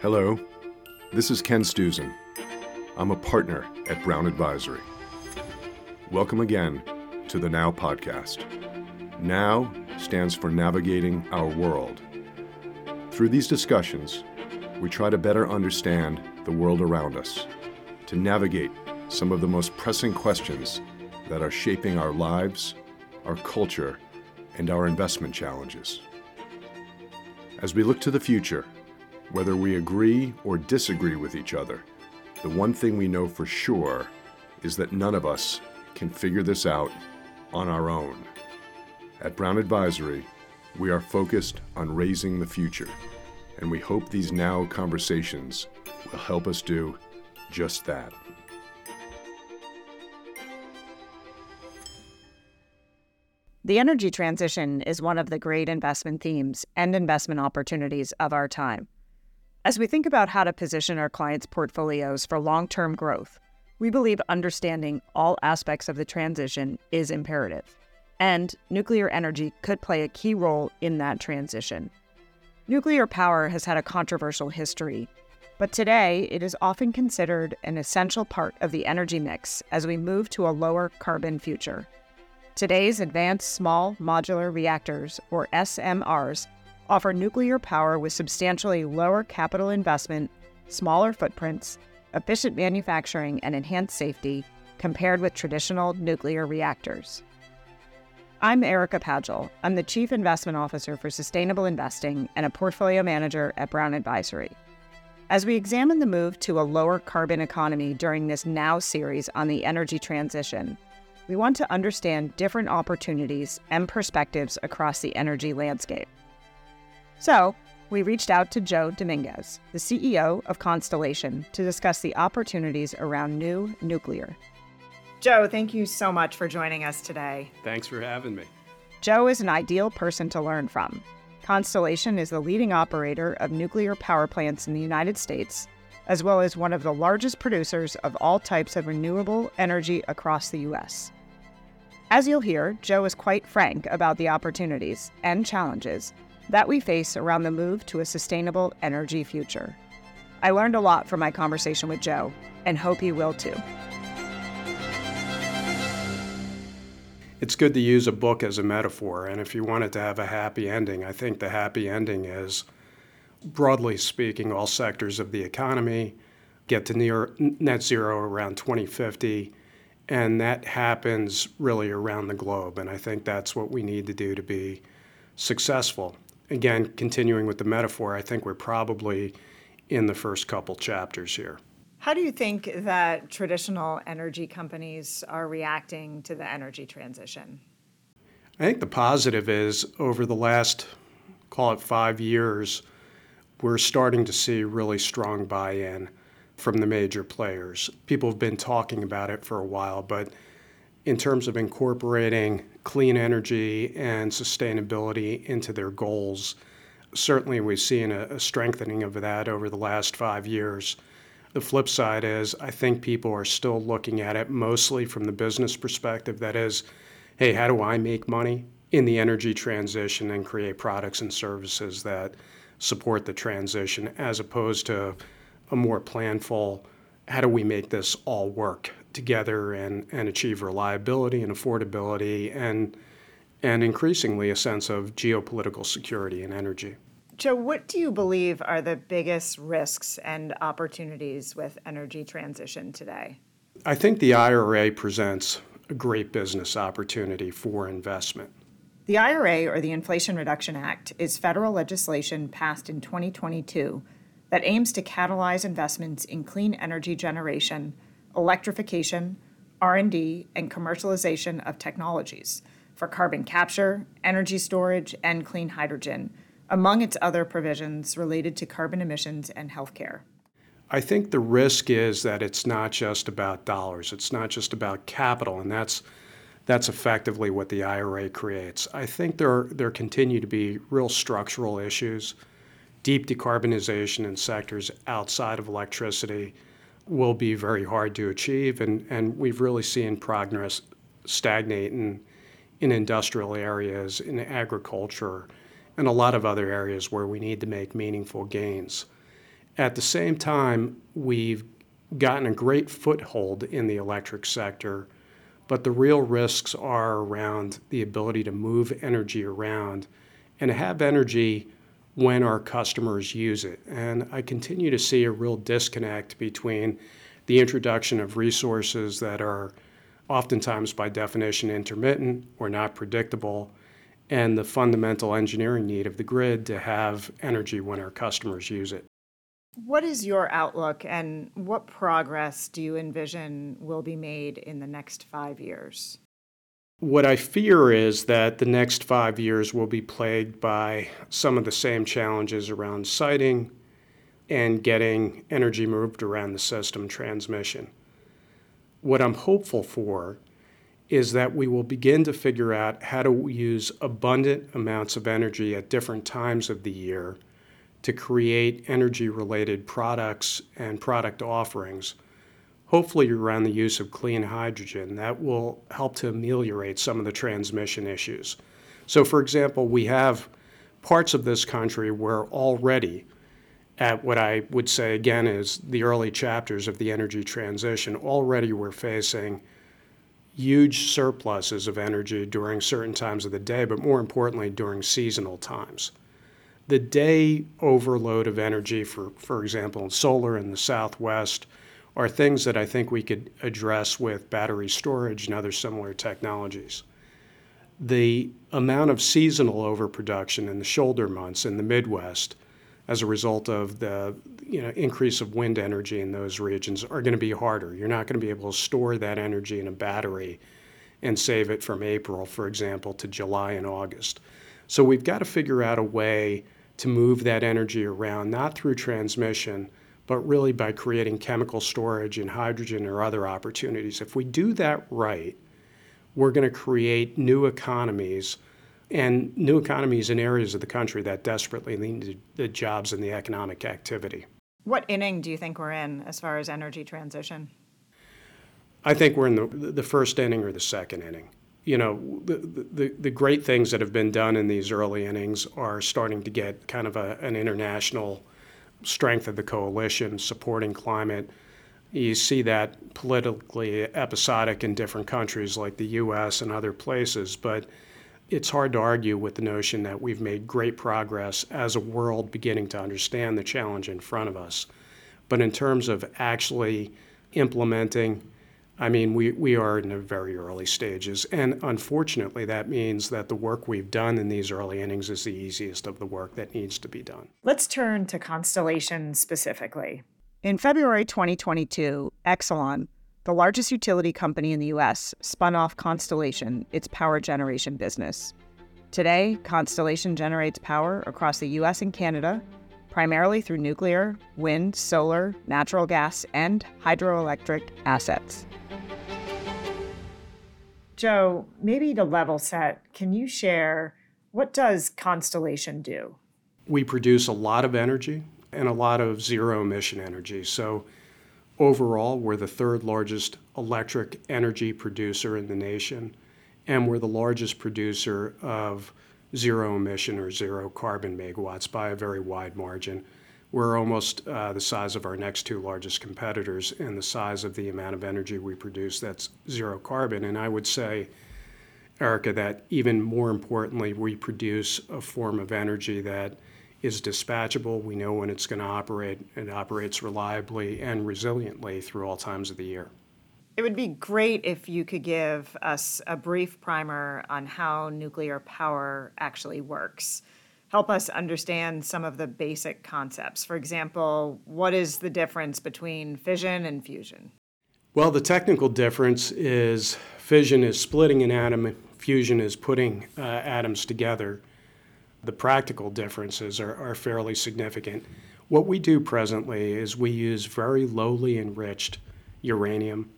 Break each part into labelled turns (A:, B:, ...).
A: Hello, this is Ken Stuzin. I'm a partner at Brown Advisory. Welcome again to the Now Podcast. Now stands for Navigating Our World. Through these discussions, we try to better understand the world around us, to navigate some of the most pressing questions that are shaping our lives, our culture, and our investment challenges. As we look to the future, whether we agree or disagree with each other, the one thing we know for sure is that none of us can figure this out on our own. At Brown Advisory, we are focused on raising the future, and we hope these now conversations will help us do just that.
B: The energy transition is one of the great investment themes and investment opportunities of our time. As we think about how to position our clients' portfolios for long term growth, we believe understanding all aspects of the transition is imperative, and nuclear energy could play a key role in that transition. Nuclear power has had a controversial history, but today it is often considered an essential part of the energy mix as we move to a lower carbon future. Today's advanced small modular reactors, or SMRs, offer nuclear power with substantially lower capital investment, smaller footprints, efficient manufacturing, and enhanced safety compared with traditional nuclear reactors. I'm Erika Pagel. I'm the Chief Investment Officer for Sustainable Investing and a Portfolio Manager at Brown Advisory. As we examine the move to a lower carbon economy during this Now series on the energy transition, we want to understand different opportunities and perspectives across the energy landscape. So, we reached out to Joe Dominguez, the CEO of Constellation, to discuss the opportunities around new nuclear. Joe, thank you so much for joining us today.
C: Thanks for having me.
B: Joe is an ideal person to learn from. Constellation is the leading operator of nuclear power plants in the United States, as well as one of the largest producers of all types of renewable energy across the U.S. As you'll hear, Joe is quite frank about the opportunities and challenges that we face around the move to a sustainable energy future. I learned a lot from my conversation with Joe and hope you will too.
C: It's good to use a book as a metaphor, and if you want it to have a happy ending, I think the happy ending is, broadly speaking, all sectors of the economy get to near net zero around 2050, and that happens really around the globe. And I think that's what we need to do to be successful again, continuing with the metaphor, I think we're probably in the first couple chapters here.
B: How do you think that traditional energy companies are reacting to the energy transition?
C: I think the positive is over the last, call it five years, we're starting to see really strong buy in from the major players. People have been talking about it for a while, but in terms of incorporating clean energy and sustainability into their goals. Certainly, we've seen a, a, strengthening of that over the last five years. The flip side is, I think people are still looking at it mostly from the business perspective that is, hey, how do I make money in the energy transition and create products and services that support the transition, as opposed to a more planful, how do we make this all work together and, and achieve reliability and affordability and, and increasingly a sense of geopolitical security and energy.
B: Joe, what do you believe are the biggest risks and opportunities with energy transition today?
C: I think the IRA presents a great business opportunity for investment.
B: The IRA, or the Inflation Reduction Act, is federal legislation passed in 2022 that aims to catalyze investments in clean energy generation electrification, R&D, and commercialization of technologies for carbon capture, energy storage, and clean hydrogen, among its other provisions related to carbon emissions and healthcare.
C: I think the risk is that it's not just about dollars, it's not just about capital, and that's that's effectively what the IRA creates. I think there there continue to be real structural issues, deep decarbonization in sectors outside of electricity, will be very hard to achieve, and, and we've really seen progress stagnate in, in industrial areas, in agriculture, and a lot of other areas where we need to make meaningful gains. At the same time, we've gotten a great foothold in the electric sector, but the real risks are around the ability to move energy around and have energy when our customers use it. And I continue to see a real disconnect between the introduction of resources that are oftentimes by definition intermittent or not predictable and the fundamental engineering need of the grid to have energy when our customers use it.
B: What is your outlook and what progress do you envision will be made in the next five years?
C: What I fear is that the next five years will be plagued by some of the same challenges around siting and getting energy moved around the system transmission. What I'm hopeful for is that we will begin to figure out how to use abundant amounts of energy at different times of the year to create energy related products and product offerings, hopefully around the use of clean hydrogen. That will help to ameliorate some of the transmission issues. So, for example, we have parts of this country where already, at what I would say again is the early chapters of the energy transition, already we're facing huge surpluses of energy during certain times of the day, but more importantly, during seasonal times the day overload of energy, for, for example, in solar in the Southwest, are things that I think we could address with battery storage and other similar technologies. The amount of seasonal overproduction in the shoulder months in the Midwest as a result of the you know, increase of wind energy in those regions are going to be harder. You're not going to be able to store that energy in a battery and save it from April, for example, to July and August. So we've got to figure out a way to move that energy around, not through transmission, but really by creating chemical storage and hydrogen or other opportunities. If we do that right, we're going to create new economies and new economies in areas of the country that desperately need the jobs and the economic activity.
B: What inning do you think we're in as far as energy transition?
C: I think we're in the, the first inning or the second inning you know, the, the, the great things that have been done in these early innings are starting to get kind of a, an international strength of the coalition supporting climate. You see that politically episodic in different countries like the US and other places, but it's hard to argue with the notion that we've made great progress as a world beginning to understand the challenge in front of us. But in terms of actually implementing I mean, we, we are in the very early stages. And unfortunately, that means that the work we've done in these early innings is the easiest of the work that needs to be done.
B: Let's turn to Constellation specifically. In February 2022, Exelon, the largest utility company in the US, spun off Constellation, its power generation business. Today, Constellation generates power across the US and Canada, primarily through nuclear, wind, solar, natural gas, and hydroelectric assets. Joe, maybe to level set, can you share what does Constellation do?
C: We produce a lot of energy and a lot of zero emission energy. So overall, we're the third largest electric energy producer in the nation, and we're the largest producer of zero emission or zero carbon megawatts by a very wide margin. We're almost uh, the size of our next two largest competitors and the size of the amount of energy we produce that's zero carbon. And I would say, Erika, that even more importantly, we produce a form of energy that is dispatchable. We know when it's going to operate. It operates reliably and resiliently through all times of the year.
B: It would be great if you could give us a brief primer on how nuclear power actually works help us understand some of the basic concepts. For example, what is the difference between fission and fusion?
C: Well, the technical difference is fission is splitting an atom, fusion is putting uh, atoms together. The practical differences are, are fairly significant. What we do presently is we use very lowly enriched uranium.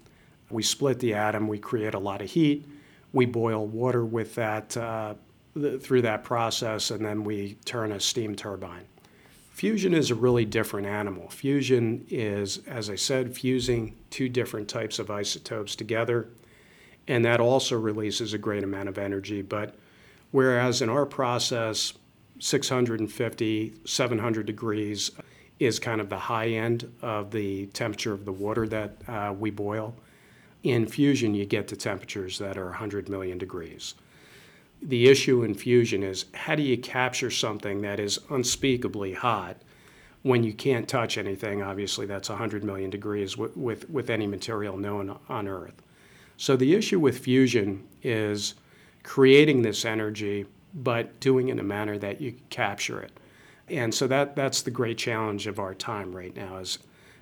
C: We split the atom, we create a lot of heat, we boil water with that uh, the, through that process, and then we turn a steam turbine. Fusion is a really different animal. Fusion is, as I said, fusing two different types of isotopes together, and that also releases a great amount of energy. But whereas in our process, 650, 700 degrees is kind of the high end of the temperature of the water that uh, we boil. In fusion, you get to temperatures that are 100 million degrees. The issue in fusion is how do you capture something that is unspeakably hot when you can't touch anything? Obviously, that's 100 million degrees with, with, with any material known on Earth. So the issue with fusion is creating this energy, but doing it in a manner that you capture it. And so that, that's the great challenge of our time right now is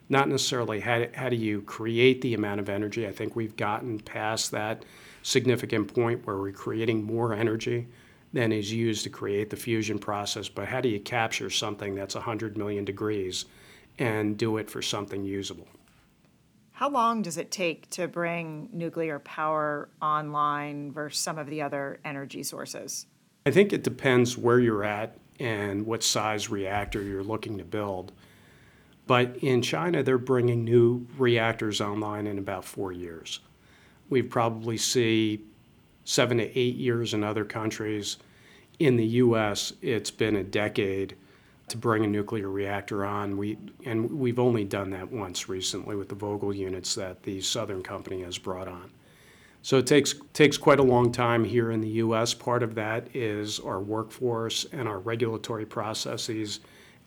C: not necessarily how, how do you create the amount of energy. I think we've gotten past that significant point where we're creating more energy than is used to create the fusion process, but how do you capture something that's 100 million degrees and do it for something usable?
B: How long does it take to bring nuclear power online versus some of the other energy sources?
C: I think it depends where you're at and what size reactor you're looking to build. But in China, they're bringing new reactors online in about four years. We probably see seven to eight years in other countries. In the US, it's been a decade to bring a nuclear reactor on. We, and we've only done that once recently with the Vogtle units that the Southern Company has brought on. So it takes, takes quite a long time here in the US. Part of that is our workforce and our regulatory processes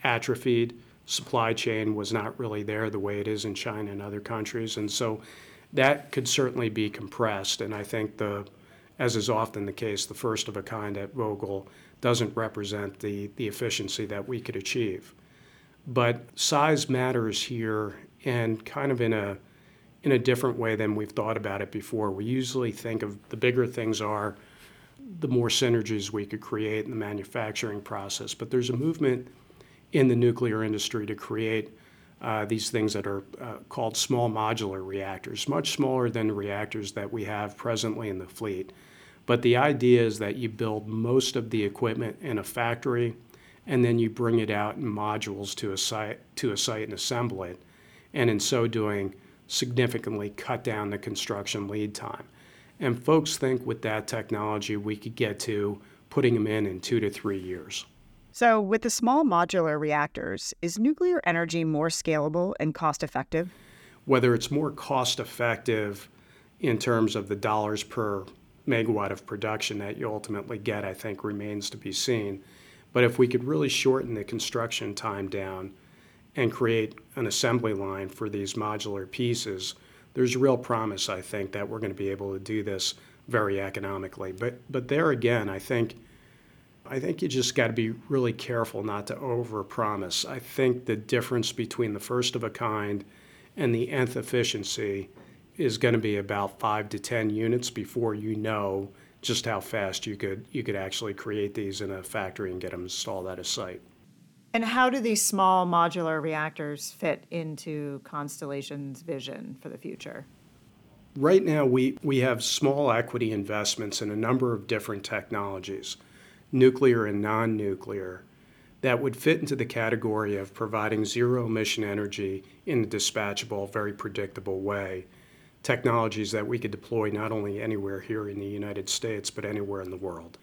C: atrophied. Supply chain was not really there the way it is in China and other countries. And so that could certainly be compressed. And I think the, as is often the case, the first of a kind at Vogtle doesn't represent the, the efficiency that we could achieve. But size matters here and kind of in a, in a different way than we've thought about it before. We usually think of the bigger things are, the more synergies we could create in the manufacturing process. But there's a movement in the nuclear industry to create uh, these things that are uh, called small modular reactors, much smaller than the reactors that we have presently in the fleet. But the idea is that you build most of the equipment in a factory and then you bring it out in modules to a site to a site and assemble it. And in so doing, significantly cut down the construction lead time. And folks think with that technology we could get to putting them in in two to three years.
B: So, with the small modular reactors, is nuclear energy more scalable and cost effective?
C: Whether it's more cost effective in terms of the dollars per megawatt of production that you ultimately get, I think remains to be seen. But if we could really shorten the construction time down and create an assembly line for these modular pieces, there's real promise, I think, that we're going to be able to do this very economically. But, but there again, I think, I think you just got to be really careful not to overpromise. I think the difference between the first of a kind and the nth efficiency is going to be about five to 10 units before you know just how fast you could, you could actually create these in a factory and get them installed at a site.
B: And how do these small modular reactors fit into Constellation's vision for the future?
C: Right now, we, we have small equity investments in a number of different technologies, nuclear and non nuclear, that would fit into the category of providing zero emission energy in a dispatchable, very predictable way technologies that we could deploy not only anywhere here in the United States, but anywhere in the world.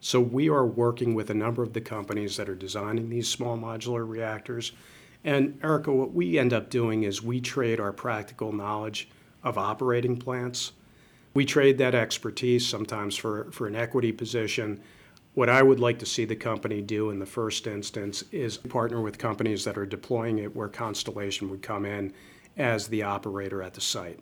C: So we are working with a number of the companies that are designing these small modular reactors. And Erika, what we end up doing is we trade our practical knowledge of operating plants. We trade that expertise sometimes for, for an equity position. What I would like to see the company do in the first instance is partner with companies that are deploying it where Constellation would come in as the operator at the site.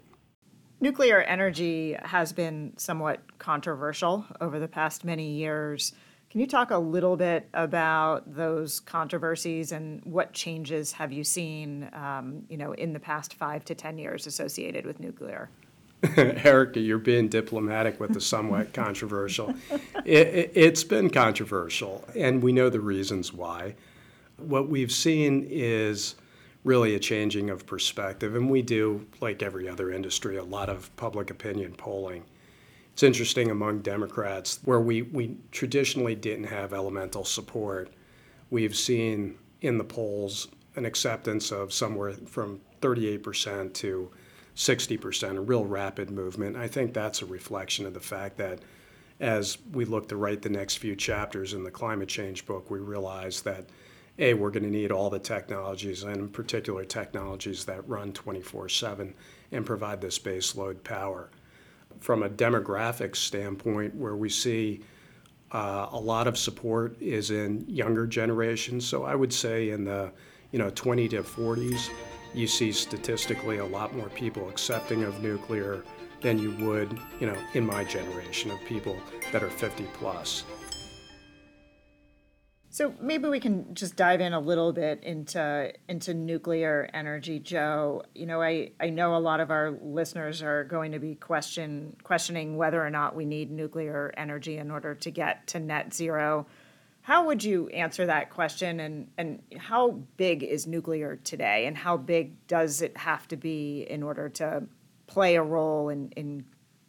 B: Nuclear energy has been somewhat controversial over the past many years. Can you talk a little bit about those controversies and what changes have you seen, um, you know, in the past five to ten years associated with nuclear?
C: Erika, you're being diplomatic with the somewhat controversial. It, has it, been controversial, and we know the reasons why. What we've seen is really a changing of perspective. And we do, like every other industry, a lot of public opinion polling. It's interesting among Democrats, where we, we traditionally didn't have elemental support, we've seen in the polls an acceptance of somewhere from 38% to 60%, a real rapid movement. I think that's a reflection of the fact that as we look to write the next few chapters in the climate change book, we realize that a we're going to need all the technologies and in particular technologies that run 24/7 and provide this base load power. From a demographic standpoint, where we see uh, a lot of support is in younger generations. So I would say in the you know 20 to 40s, you see statistically a lot more people accepting of nuclear than you would you know in my generation of people that are 50 plus.
B: So maybe we can just dive in a little bit into into nuclear energy, Joe. You know, I, I know a lot of our listeners are going to be question questioning whether or not we need nuclear energy in order to get to net zero. How would you answer that question and, and how big is nuclear today and how big does it have to be in order to play a role in, in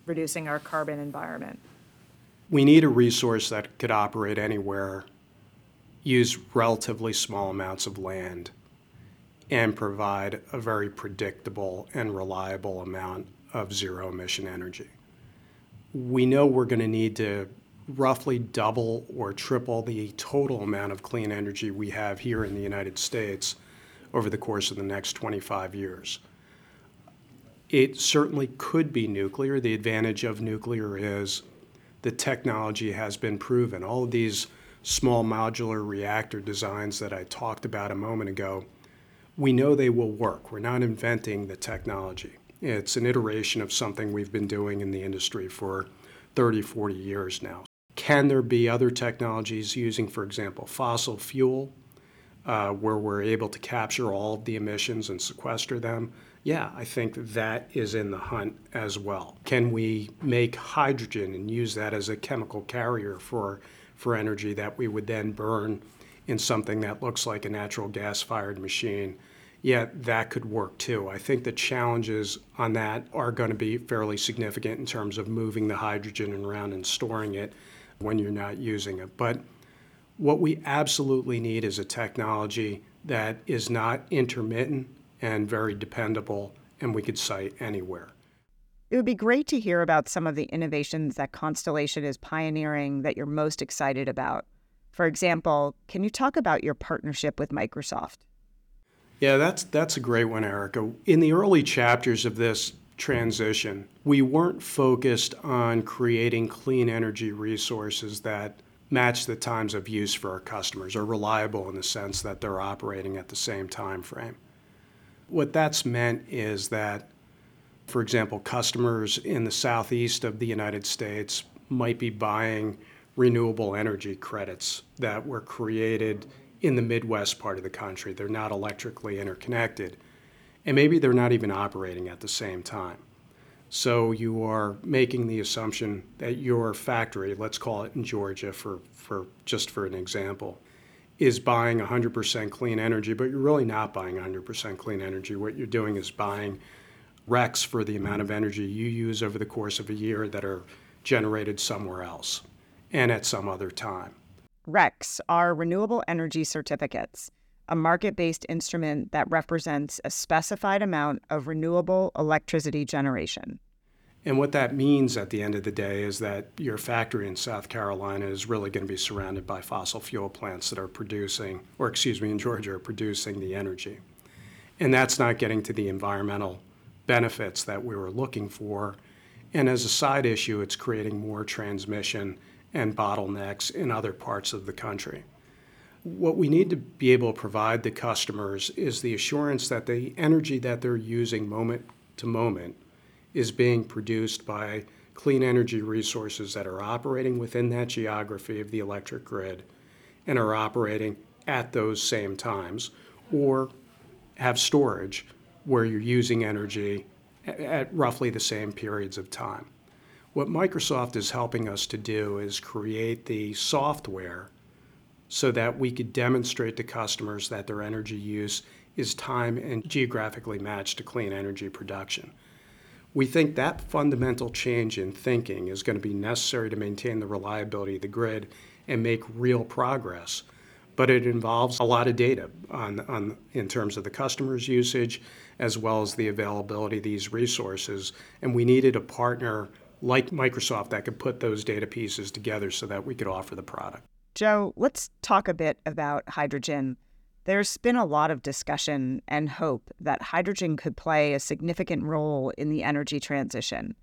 B: reducing our carbon environment?
C: We need a resource that could operate anywhere use relatively small amounts of land and provide a very predictable and reliable amount of zero emission energy. We know we're going to need to roughly double or triple the total amount of clean energy we have here in the United States over the course of the next 25 years. It certainly could be nuclear. The advantage of nuclear is the technology has been proven. All of these small modular reactor designs that I talked about a moment ago, we know they will work. We're not inventing the technology. It's an iteration of something we've been doing in the industry for 30, 40 years now. Can there be other technologies using, for example, fossil fuel, uh, where we're able to capture all of the emissions and sequester them? Yeah, I think that is in the hunt as well. Can we make hydrogen and use that as a chemical carrier for for energy that we would then burn in something that looks like a natural gas fired machine. Yet that could work too. I think the challenges on that are going to be fairly significant in terms of moving the hydrogen around and storing it when you're not using it. But what we absolutely need is a technology that is not intermittent and very dependable and we could site anywhere.
B: It would be great to hear about some of the innovations that Constellation is pioneering that you're most excited about. For example, can you talk about your partnership with Microsoft?
C: Yeah, that's that's a great one, Erika. In the early chapters of this transition, we weren't focused on creating clean energy resources that match the times of use for our customers or reliable in the sense that they're operating at the same time frame. What that's meant is that for example, customers in the southeast of the United States might be buying renewable energy credits that were created in the Midwest part of the country. They're not electrically interconnected. And maybe they're not even operating at the same time. So you are making the assumption that your factory, let's call it in Georgia for, for just for an example, is buying 100% clean energy, but you're really not buying 100% clean energy. What you're doing is buying RECs for the amount of energy you use over the course of a year that are generated somewhere else and at some other time.
B: RECs are renewable energy certificates, a market based instrument that represents a specified amount of renewable electricity generation.
C: And what that means at the end of the day is that your factory in South Carolina is really going to be surrounded by fossil fuel plants that are producing, or excuse me, in Georgia, are producing the energy. And that's not getting to the environmental benefits that we were looking for. And as a side issue, it's creating more transmission and bottlenecks in other parts of the country. What we need to be able to provide the customers is the assurance that the energy that they're using moment to moment is being produced by clean energy resources that are operating within that geography of the electric grid and are operating at those same times or have storage where you're using energy at roughly the same periods of time. What Microsoft is helping us to do is create the software so that we could demonstrate to customers that their energy use is time and geographically matched to clean energy production. We think that fundamental change in thinking is going to be necessary to maintain the reliability of the grid and make real progress. But it involves a lot of data on, on, in terms of the customer's usage as well as the availability of these resources. And we needed a partner like Microsoft that could put those data pieces together so that we could offer the product.
B: Joe, let's talk a bit about hydrogen. There's been a lot of discussion and hope that hydrogen could play a significant role in the energy transition.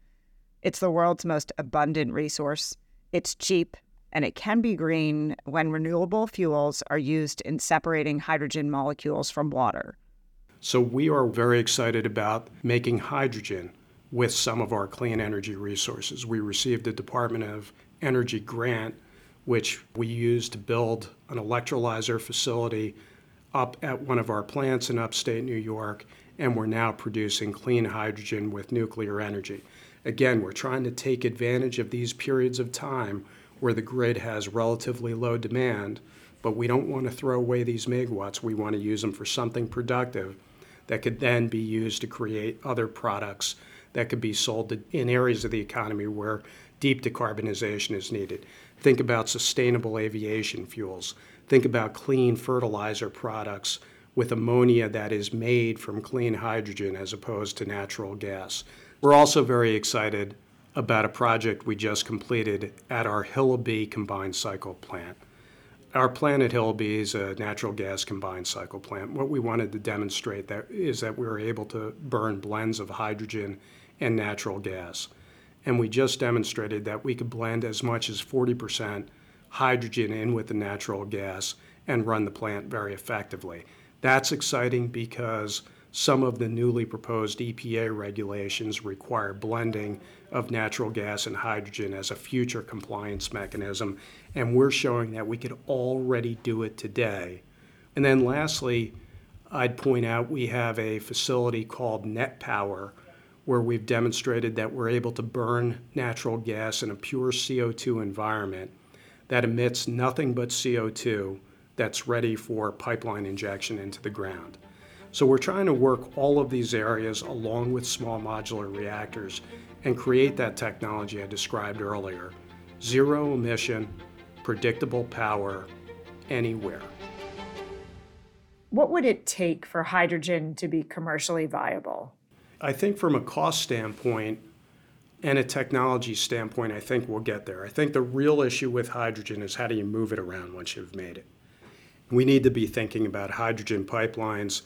B: It's the world's most abundant resource, it's cheap, and it can be green when renewable fuels are used in separating hydrogen molecules from water.
C: So, we are very excited about making hydrogen with some of our clean energy resources. We received a Department of Energy grant, which we used to build an electrolyzer facility up at one of our plants in upstate New York, and we're now producing clean hydrogen with nuclear energy. Again, we're trying to take advantage of these periods of time where the grid has relatively low demand, but we don't want to throw away these megawatts. We want to use them for something productive that could then be used to create other products that could be sold in areas of the economy where deep decarbonization is needed. Think about sustainable aviation fuels. Think about clean fertilizer products with ammonia that is made from clean hydrogen as opposed to natural gas. We're also very excited about a project we just completed at our Hillabee combined cycle plant. Our plant at Hillabee is a natural gas combined cycle plant. What we wanted to demonstrate that is that we were able to burn blends of hydrogen and natural gas. And we just demonstrated that we could blend as much as 40% hydrogen in with the natural gas and run the plant very effectively. That's exciting because some of the newly proposed EPA regulations require blending of natural gas and hydrogen as a future compliance mechanism, and we're showing that we could already do it today. And then lastly, I'd point out we have a facility called Net Power where we've demonstrated that we're able to burn natural gas in a pure CO2 environment that emits nothing but CO2 that's ready for pipeline injection into the ground. So we're trying to work all of these areas along with small modular reactors and create that technology I described earlier. Zero emission, predictable power anywhere.
B: What would it take for hydrogen to be commercially viable?
C: I think from a cost standpoint and a technology standpoint, I think we'll get there. I think the real issue with hydrogen is how do you move it around once you've made it? We need to be thinking about hydrogen pipelines.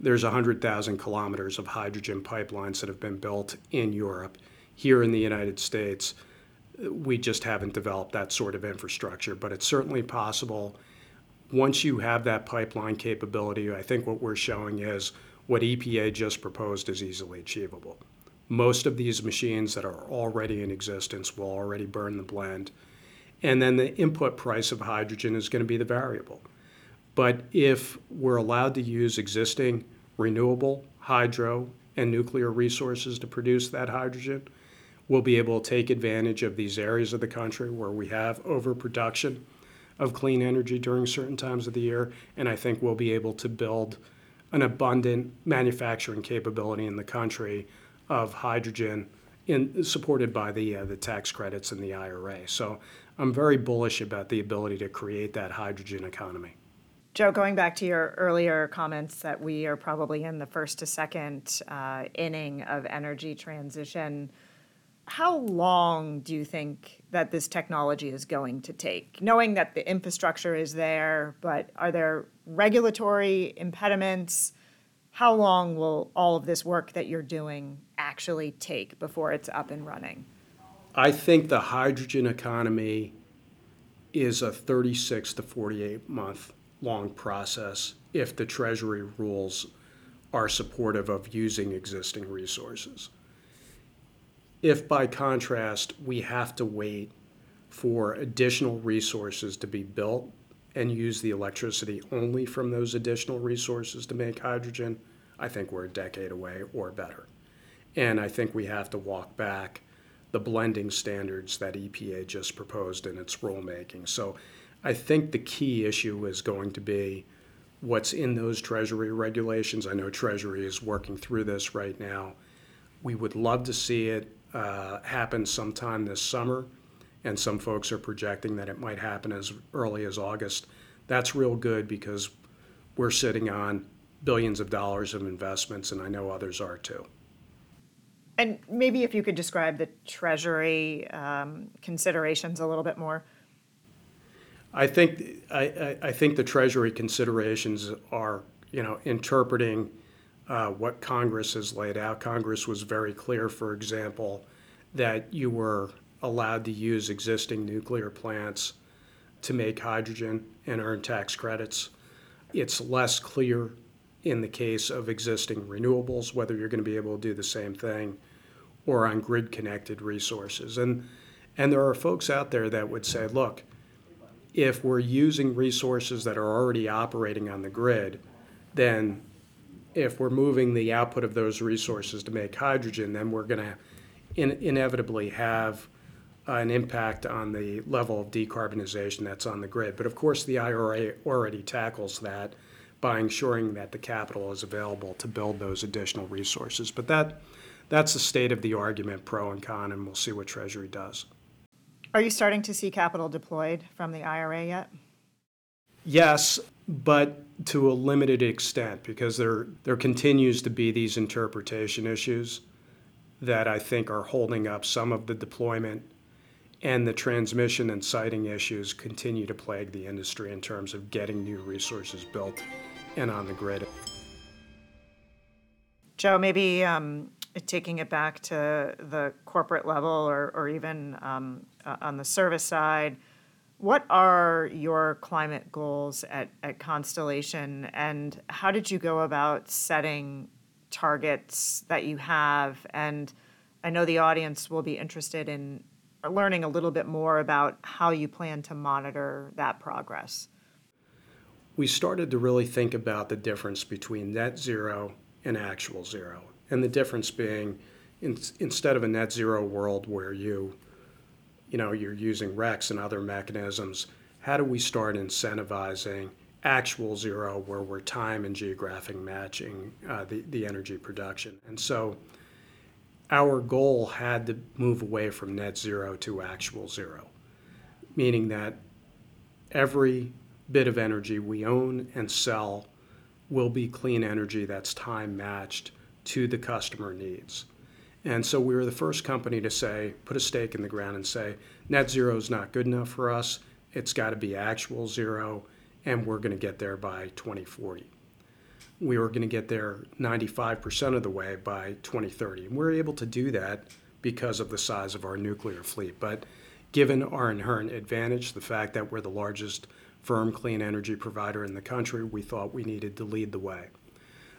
C: There's 100,000 kilometers of hydrogen pipelines that have been built in Europe. Here in the United States, we just haven't developed that sort of infrastructure, but it's certainly possible. Once you have that pipeline capability, I think what we're showing is what EPA just proposed is easily achievable. Most of these machines that are already in existence will already burn the blend. And then the input price of hydrogen is going to be the variable. But if we're allowed to use existing renewable, hydro, and nuclear resources to produce that hydrogen, we'll be able to take advantage of these areas of the country where we have overproduction of clean energy during certain times of the year. And I think we'll be able to build an abundant manufacturing capability in the country of hydrogen in, supported by the, uh, the tax credits in the IRA. So I'm very bullish about the ability to create that hydrogen economy.
B: Joe, going back to your earlier comments that we are probably in the first to second uh, inning of energy transition, how long do you think that this technology is going to take? Knowing that the infrastructure is there, but are there regulatory impediments? How long will all of this work that you're doing actually take before it's up and running?
C: I think the hydrogen economy is a 36 to 48 month long process if the Treasury rules are supportive of using existing resources. If, by contrast, we have to wait for additional resources to be built and use the electricity only from those additional resources to make hydrogen, I think we're a decade away or better. And I think we have to walk back the blending standards that EPA just proposed in its rulemaking. So I think the key issue is going to be what's in those Treasury regulations. I know Treasury is working through this right now. We would love to see it uh, happen sometime this summer and some folks are projecting that it might happen as early as August. That's real good because we're sitting on billions of dollars of investments, and I know others are too.
B: And maybe if you could describe the Treasury um, considerations a little bit more.
C: I think I, I, think the Treasury considerations are, you know, interpreting uh, what Congress has laid out. Congress was very clear, for example, that you were allowed to use existing nuclear plants to make hydrogen and earn tax credits. It's less clear in the case of existing renewables whether you're going to be able to do the same thing or on grid connected resources. And, and there are folks out there that would say, look, if we're using resources that are already operating on the grid, then if we're moving the output of those resources to make hydrogen, then we're going to in, inevitably have uh, an impact on the level of decarbonization that's on the grid. But of course, the IRA already tackles that by ensuring that the capital is available to build those additional resources. But that that's the state of the argument, pro and con, and we'll see what Treasury does.
B: Are you starting to see capital deployed from the IRA yet?
C: Yes, but to a limited extent because there there continues to be these interpretation issues that I think are holding up some of the deployment and the transmission and siting issues continue to plague the industry in terms of getting new resources built and on the grid.
B: Joe, maybe um, taking it back to the corporate level or, or even um, on the service side, what are your climate goals at, at Constellation and how did you go about setting targets that you have? And I know the audience will be interested in learning a little bit more about how you plan to monitor that progress.
C: We started to really think about the difference between net zero and actual zero. And the difference being in, instead of a net zero world where you you know you're using RECs and other mechanisms, how do we start incentivizing actual zero where we're time and geographic matching uh, the, the energy production? And so our goal had to move away from net zero to actual zero, meaning that every bit of energy we own and sell will be clean energy that's time matched to the customer needs. And so we were the first company to say, put a stake in the ground and say, net zero is not good enough for us. It's got to be actual zero, and we're going to get there by 2040 we were going to get there 95% of the way by 2030. And we're able to do that because of the size of our nuclear fleet. But given our inherent advantage, the fact that we're the largest firm clean energy provider in the country, we thought we needed to lead the way.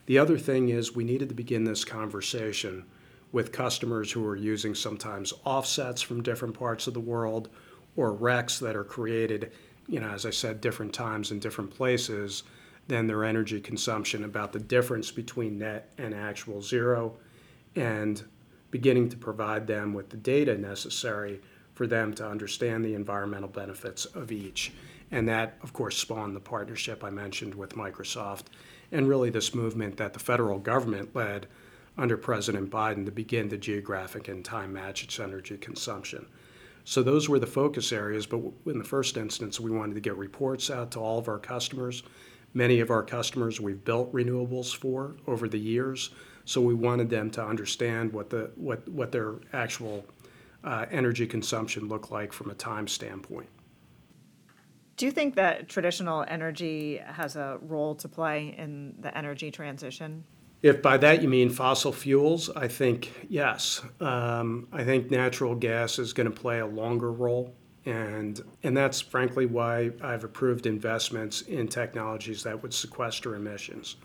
C: The other thing is we needed to begin this conversation with customers who are using sometimes offsets from different parts of the world or RECs that are created, you know, as I said, different times in different places than their energy consumption, about the difference between net and actual zero, and beginning to provide them with the data necessary for them to understand the environmental benefits of each. And that, of course, spawned the partnership I mentioned with Microsoft, and really this movement that the federal government led under President Biden to begin the geographic and time match its energy consumption. So those were the focus areas, but in the first instance, we wanted to get reports out to all of our customers Many of our customers we've built renewables for over the years, so we wanted them to understand what the what what their actual uh, energy consumption looked like from a time standpoint.
B: Do you think that traditional energy has a role to play in the energy transition?
C: If by that you mean fossil fuels, I think yes. Um, I think natural gas is going to play a longer role and, and that's frankly why I've approved investments in technologies that would sequester emissions.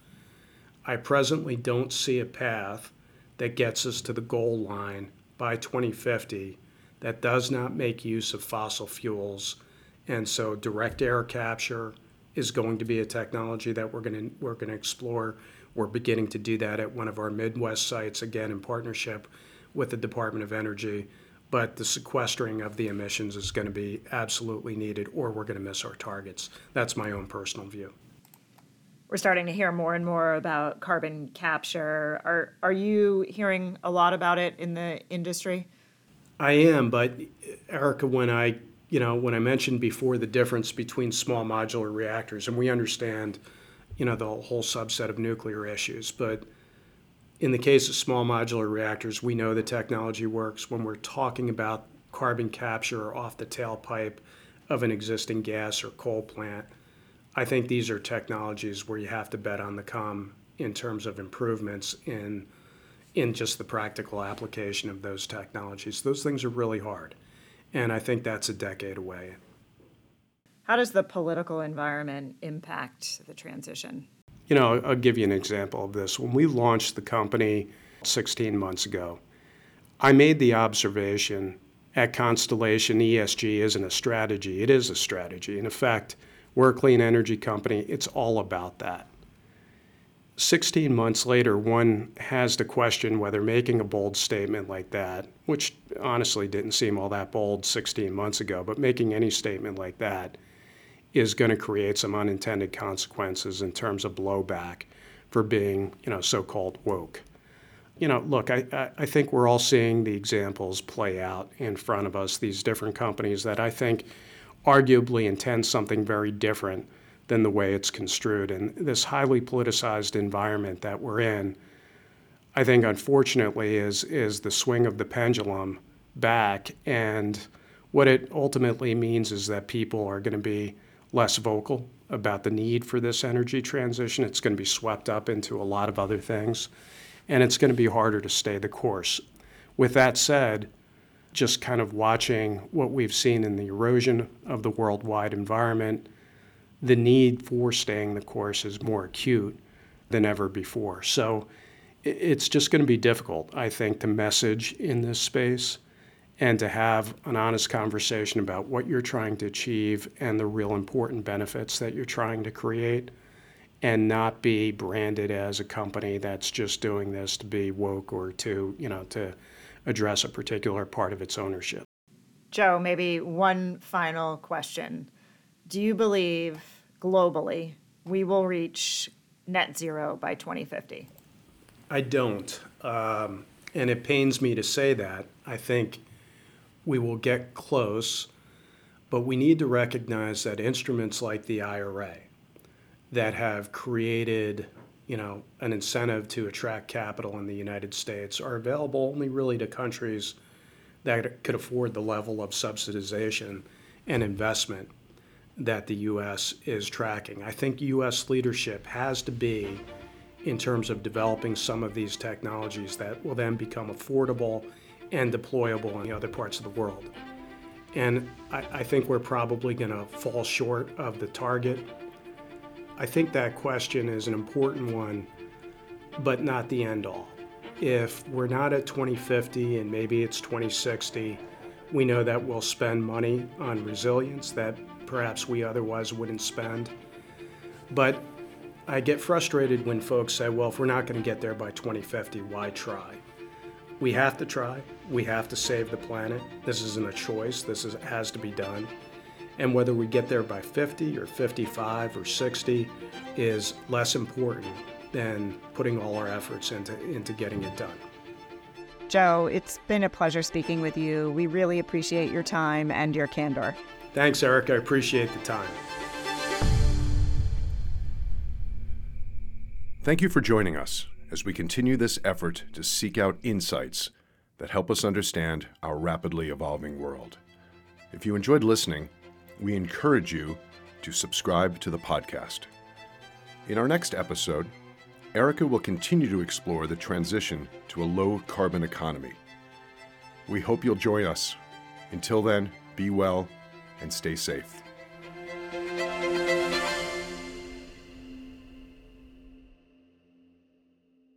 C: I presently don't see a path that gets us to the goal line by 2050 that does not make use of fossil fuels. And so direct air capture is going to be a technology that we're going to we're going to explore. We're beginning to do that at one of our Midwest sites again in partnership with the Department of Energy but the sequestering of the emissions is going to be absolutely needed, or we're going to miss our targets. That's my own personal view.
B: We're starting to hear more and more about carbon capture. Are are you hearing a lot about it in the industry?
C: I am, but Erika, when I you know when I mentioned before the difference between small modular reactors, and we understand, you know, the whole subset of nuclear issues, but In the case of small modular reactors, we know the technology works. When we're talking about carbon capture off the tailpipe of an existing gas or coal plant, I think these are technologies where you have to bet on the come in terms of improvements in in just the practical application of those technologies. Those things are really hard. And I think that's a decade away.
B: How does the political environment impact the transition?
C: You know, I'll give you an example of this. When we launched the company 16 months ago, I made the observation at Constellation ESG isn't a strategy, it is a strategy. In effect, we're a clean energy company, it's all about that. 16 months later, one has to question whether making a bold statement like that, which honestly didn't seem all that bold 16 months ago, but making any statement like that is going to create some unintended consequences in terms of blowback for being, you know, so-called woke. You know, look, I, I think we're all seeing the examples play out in front of us, these different companies that I think arguably intend something very different than the way it's construed. And this highly politicized environment that we're in, I think, unfortunately, is, is the swing of the pendulum back. And what it ultimately means is that people are going to be less vocal about the need for this energy transition. It's going to be swept up into a lot of other things, and it's going to be harder to stay the course. With that said, just kind of watching what we've seen in the erosion of the worldwide environment, the need for staying the course is more acute than ever before. So it's just going to be difficult, I think, to message in this space and to have an honest conversation about what you're trying to achieve and the real important benefits that you're trying to create and not be branded as a company that's just doing this to be woke or to, you know, to address a particular part of its ownership.
B: Joe, maybe one final question. Do you believe globally we will reach net zero by 2050?
C: I don't. Um, and it pains me to say that. I think we will get close, but we need to recognize that instruments like the IRA that have created you know, an incentive to attract capital in the United States are available only really to countries that could afford the level of subsidization and investment that the U.S. is tracking. I think U.S. leadership has to be in terms of developing some of these technologies that will then become affordable and deployable in the other parts of the world. And I, I think we're probably going to fall short of the target. I think that question is an important one, but not the end all. If we're not at 2050 and maybe it's 2060, we know that we'll spend money on resilience that perhaps we otherwise wouldn't spend. But I get frustrated when folks say, well, if we're not going to get there by 2050, why try? We have to try. We have to save the planet. This isn't a choice. This is, has to be done. And whether we get there by 50 or 55 or 60 is less important than putting all our efforts into, into getting it done.
B: Joe, it's been a pleasure speaking with you. We really appreciate your time and your candor.
C: Thanks, Eric. I appreciate the time.
A: Thank you for joining us as we continue this effort to seek out insights that help us understand our rapidly evolving world. If you enjoyed listening, we encourage you to subscribe to the podcast. In our next episode, Erika will continue to explore the transition to a low carbon economy. We hope you'll join us. Until then, be well and stay safe.